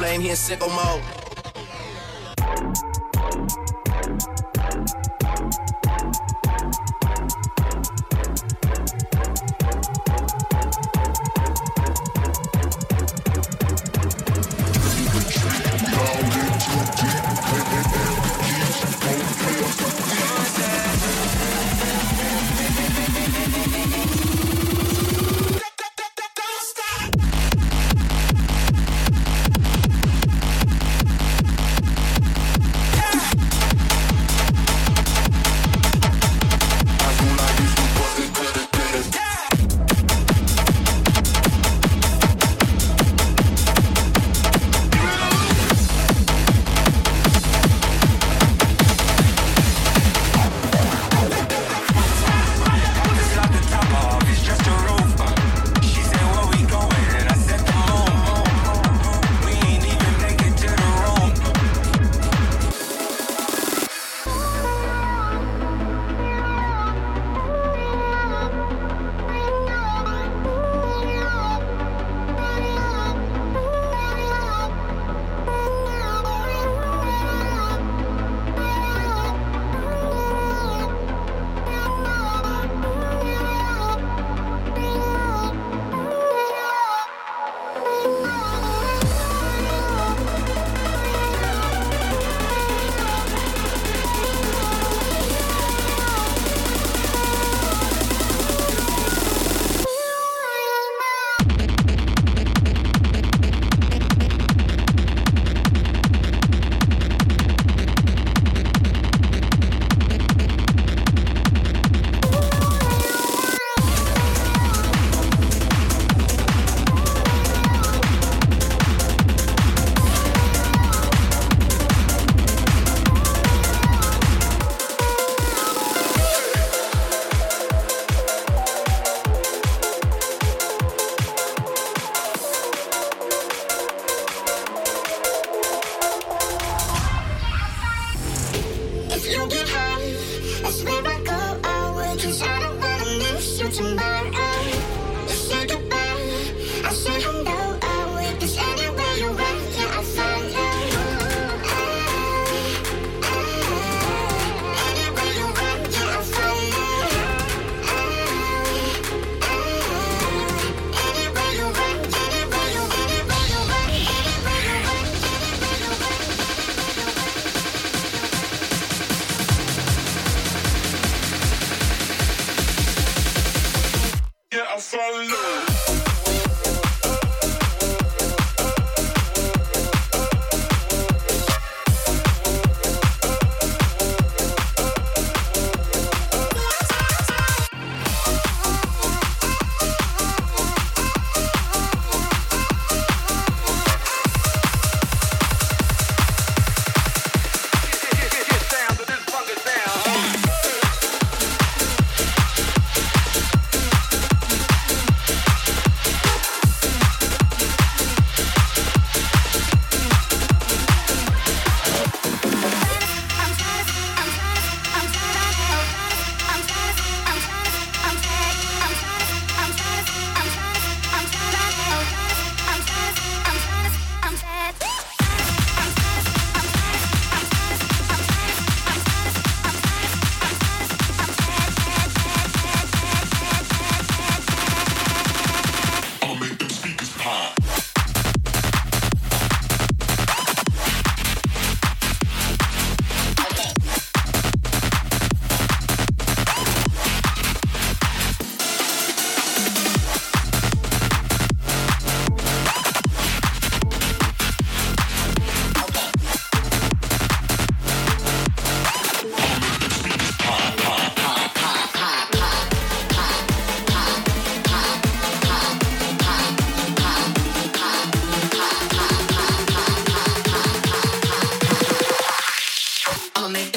flame, he in sicko mode.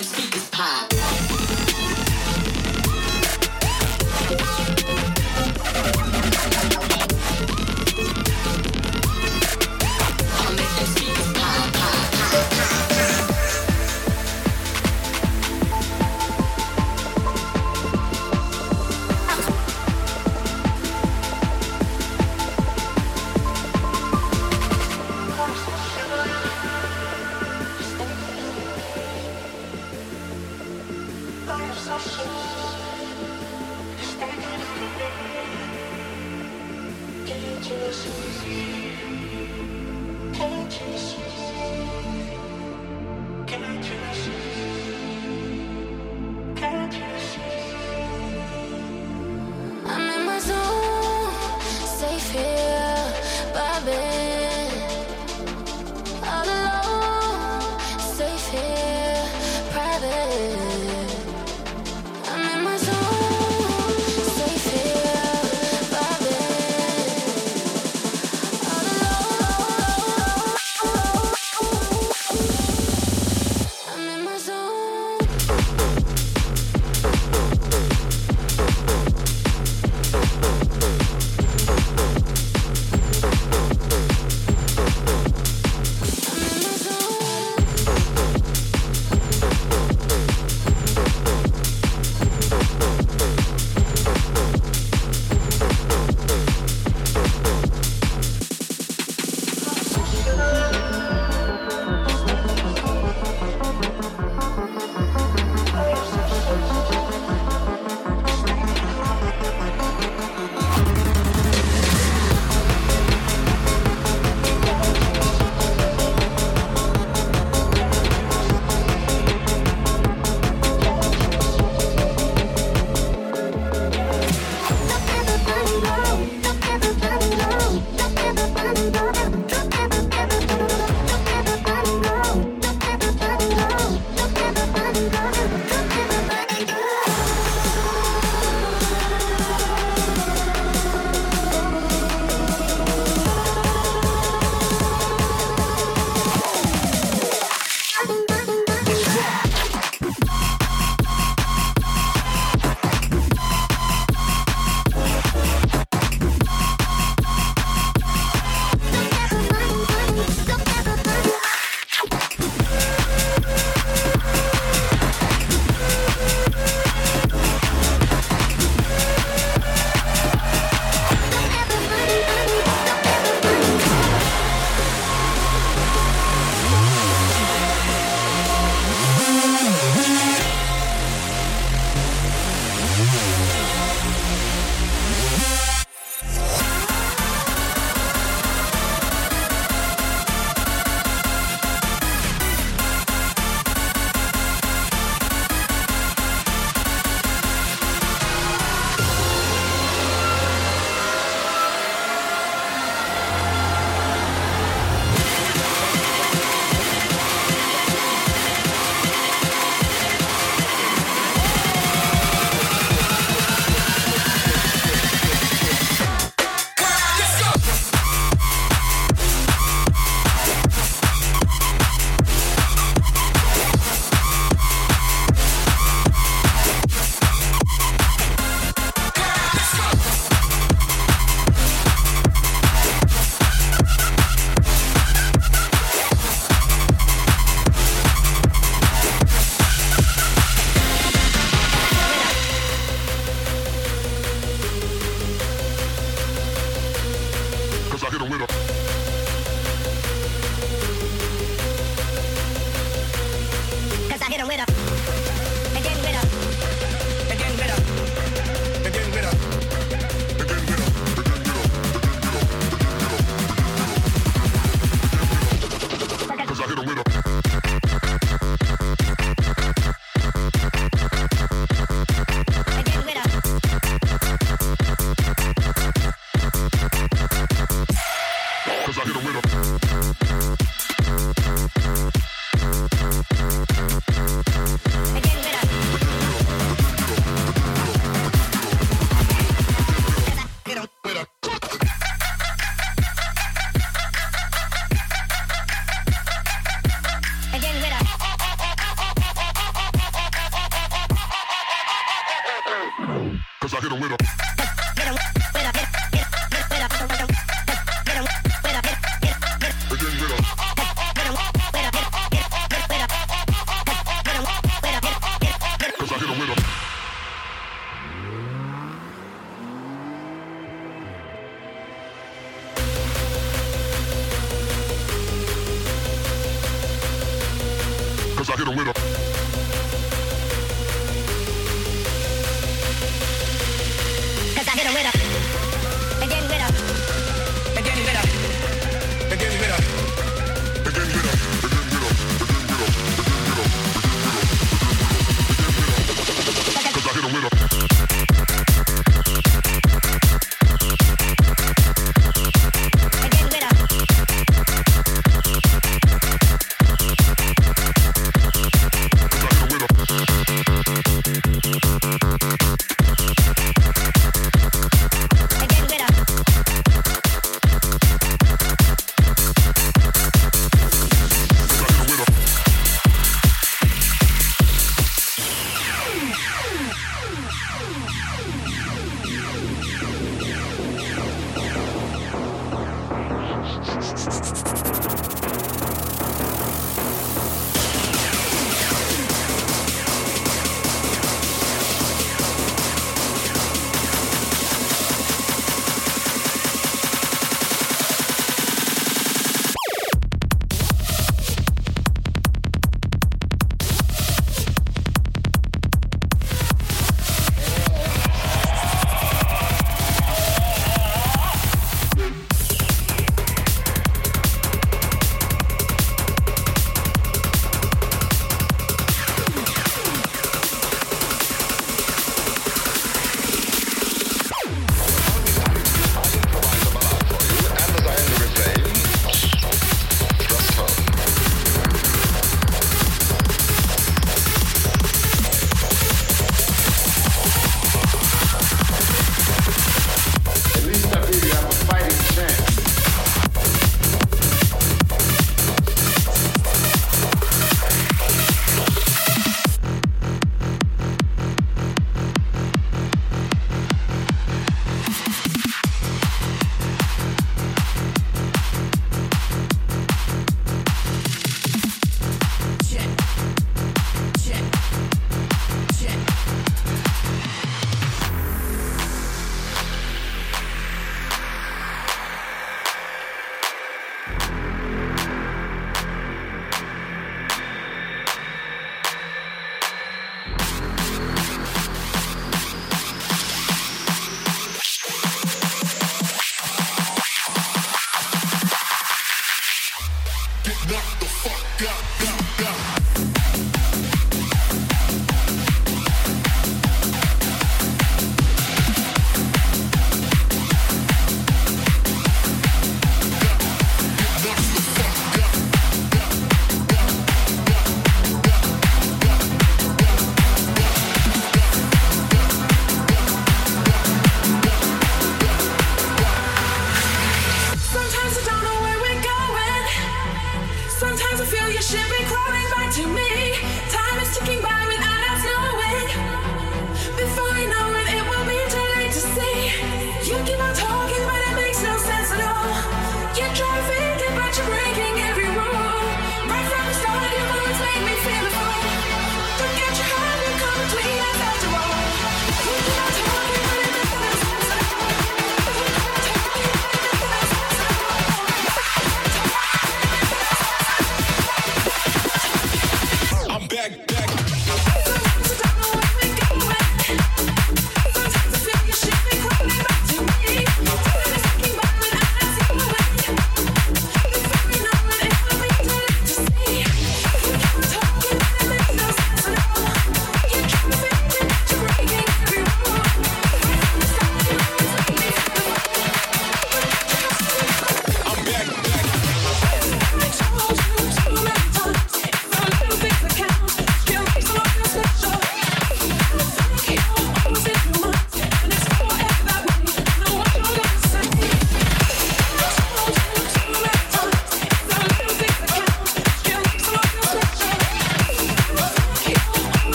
and speakers pop.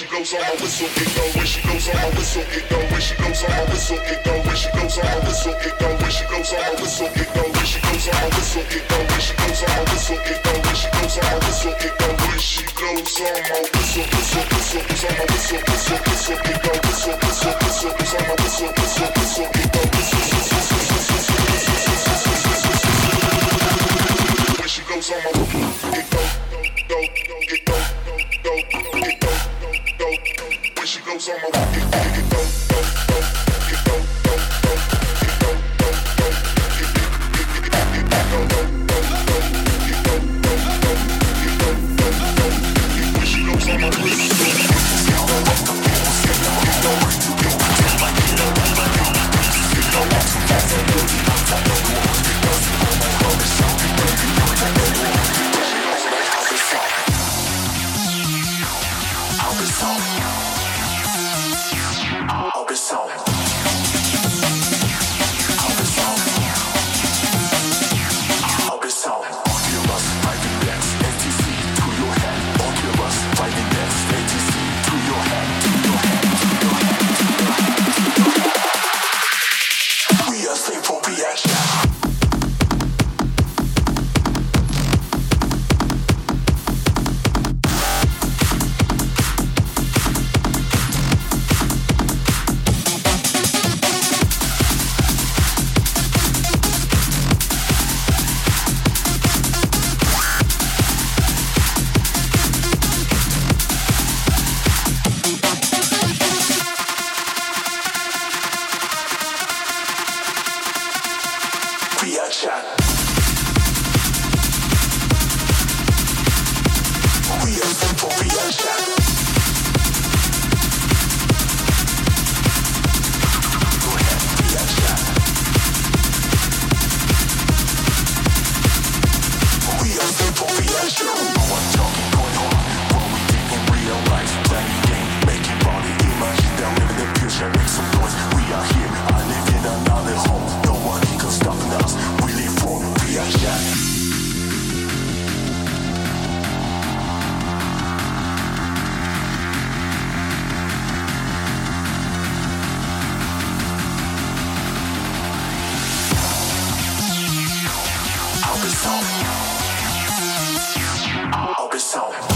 We are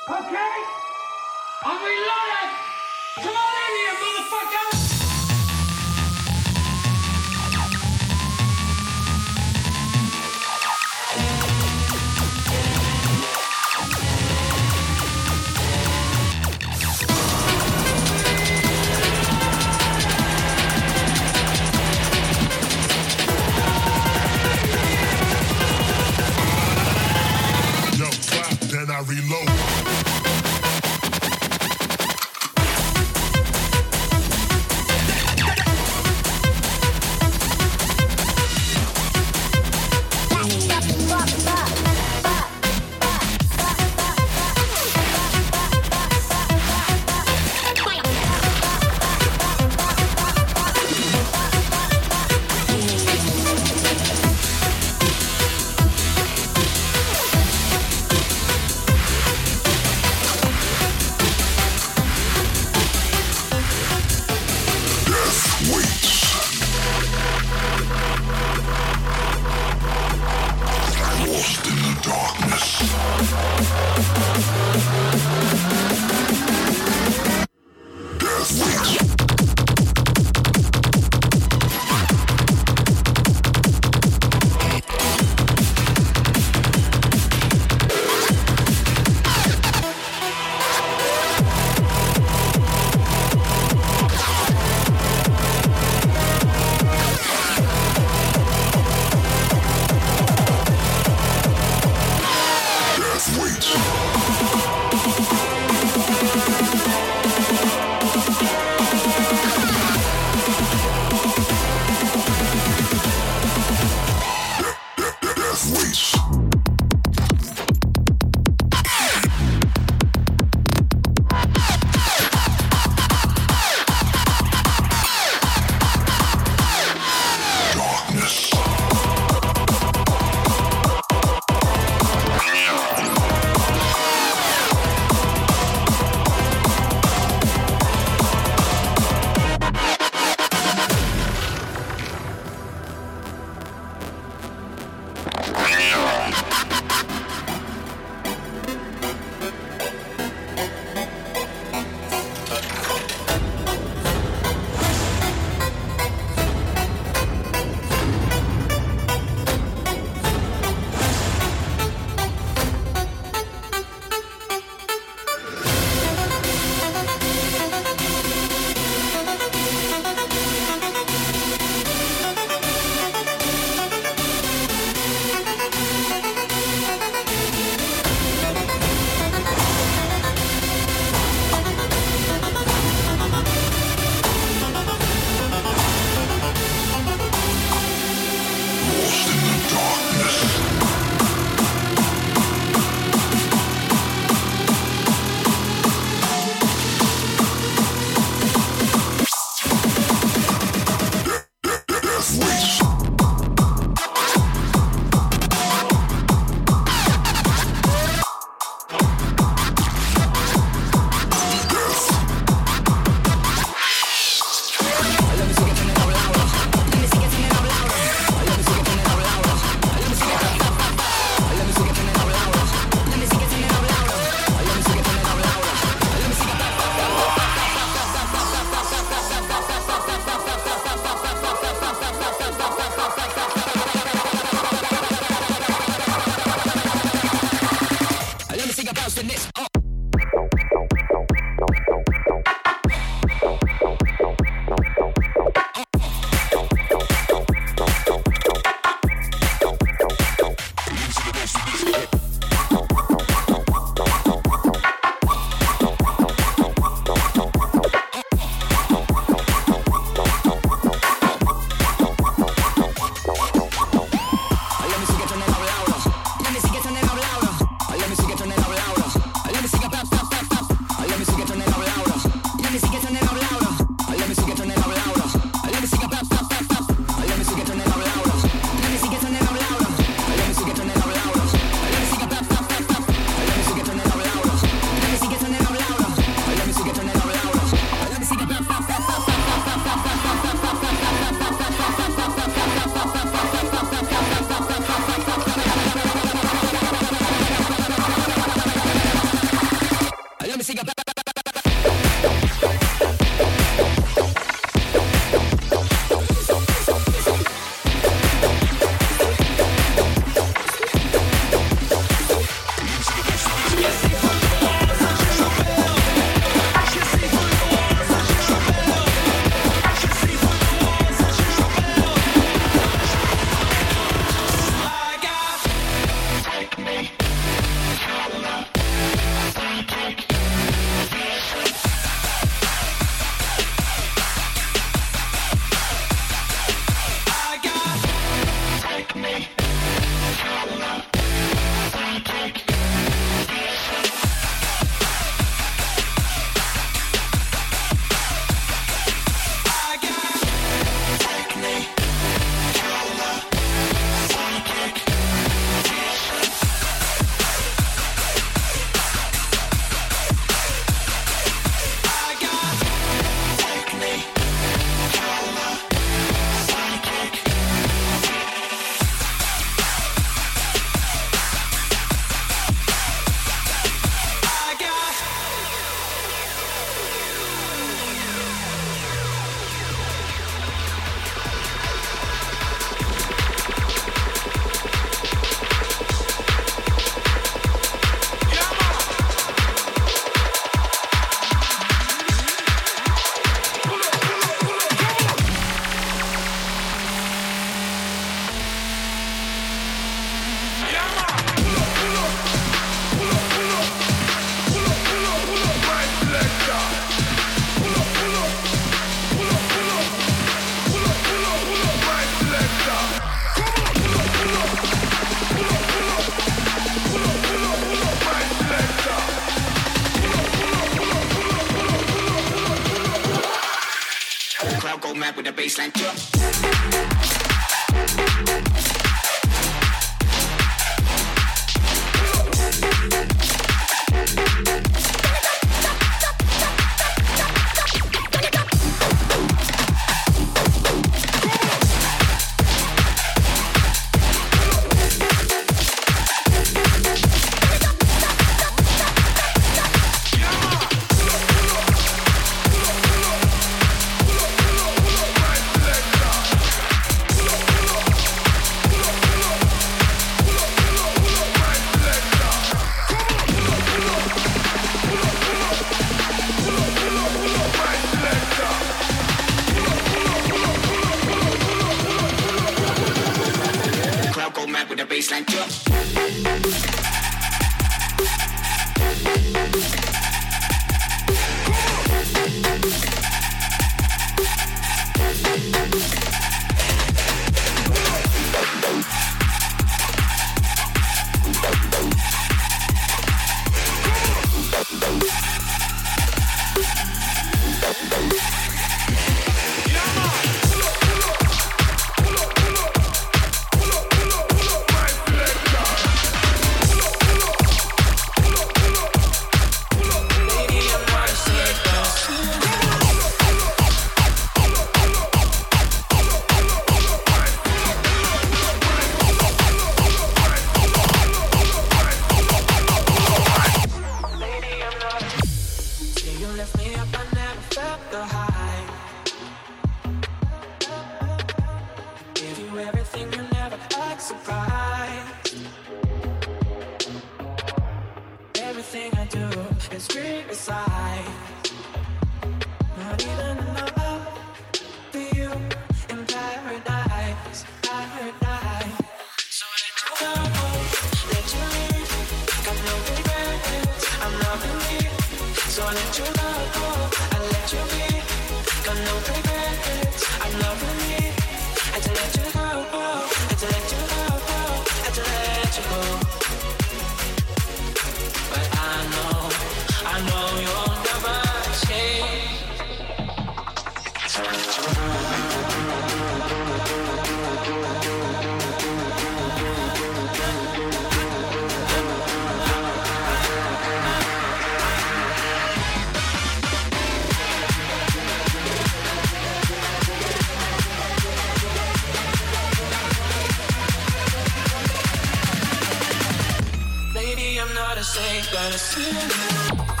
Maybe I'm not a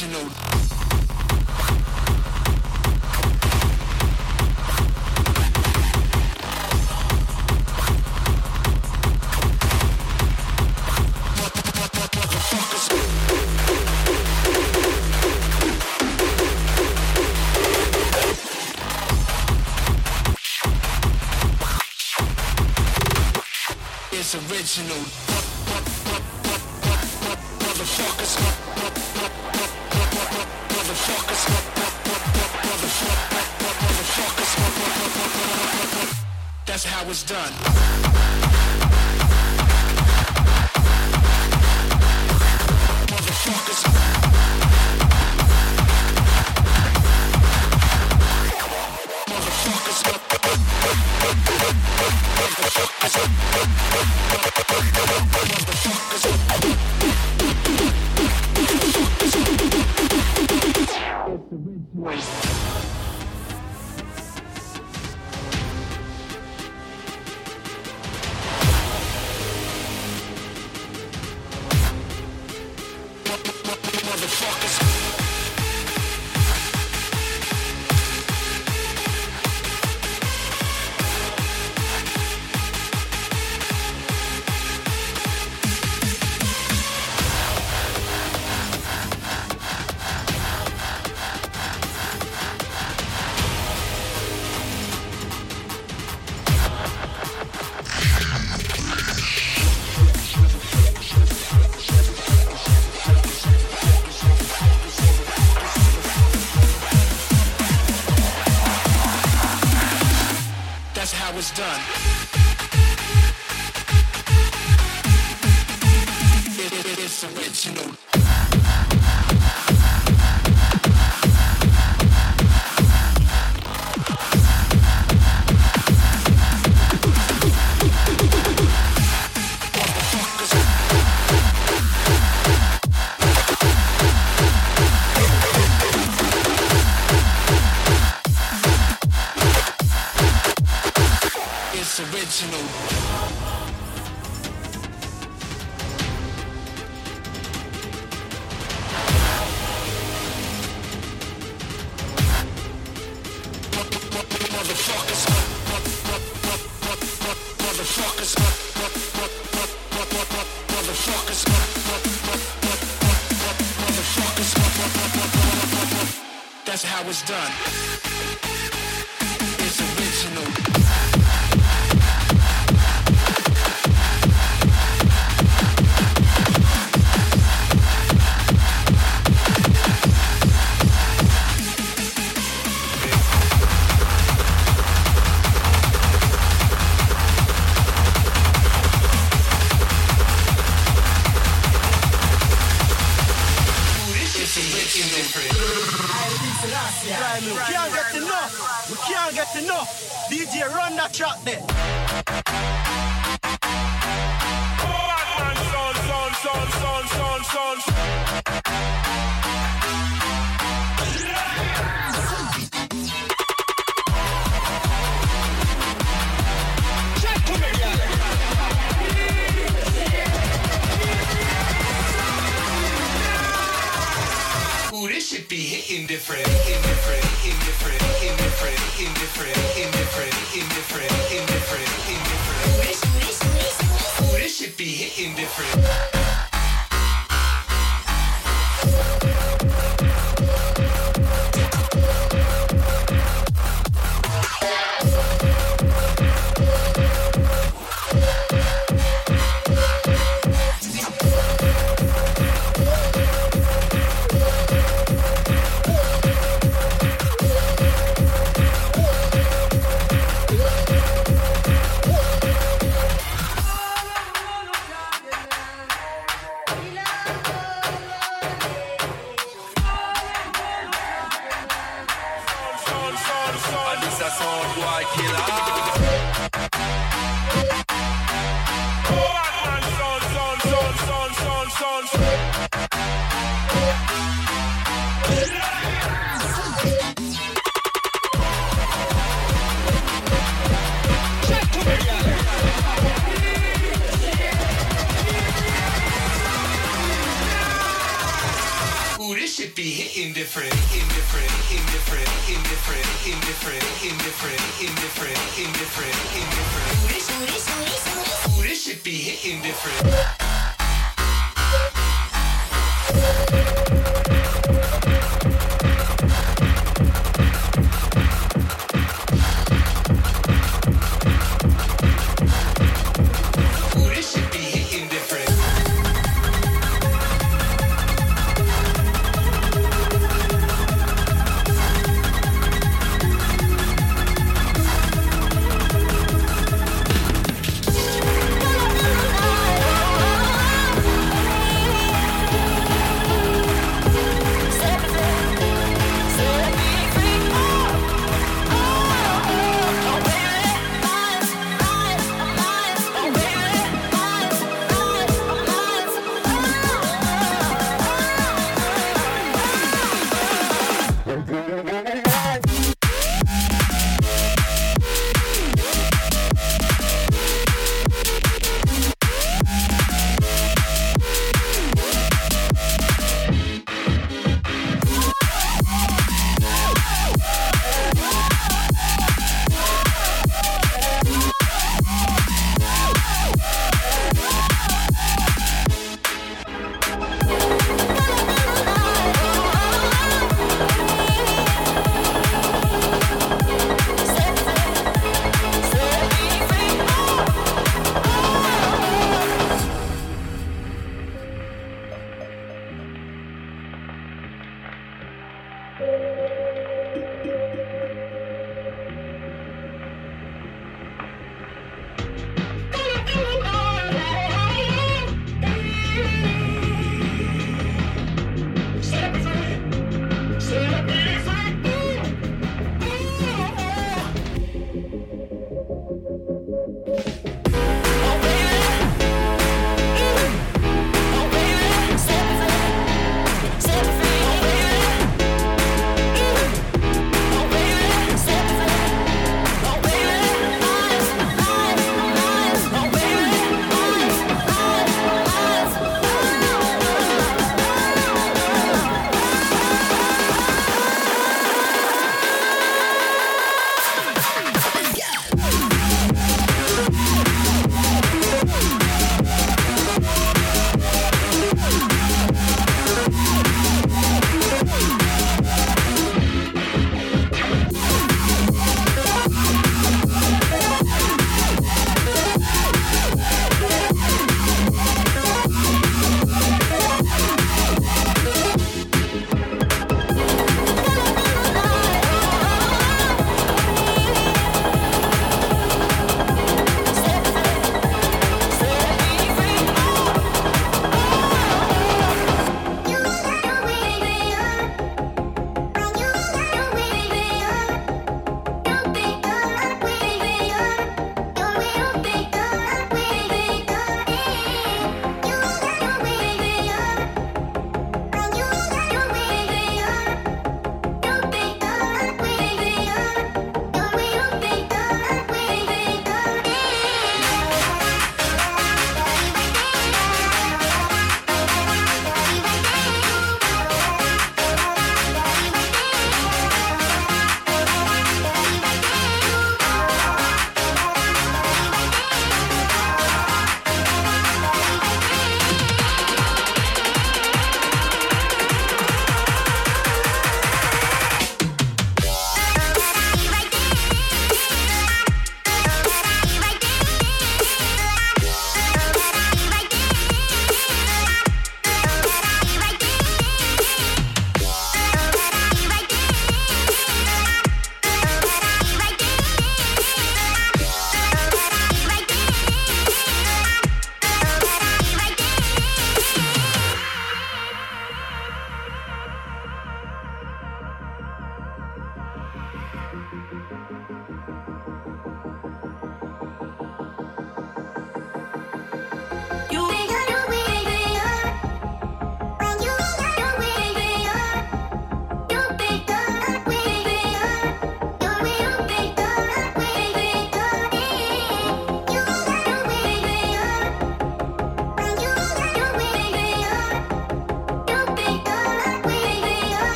original. It's original. Motherfuckers. Motherfuckers.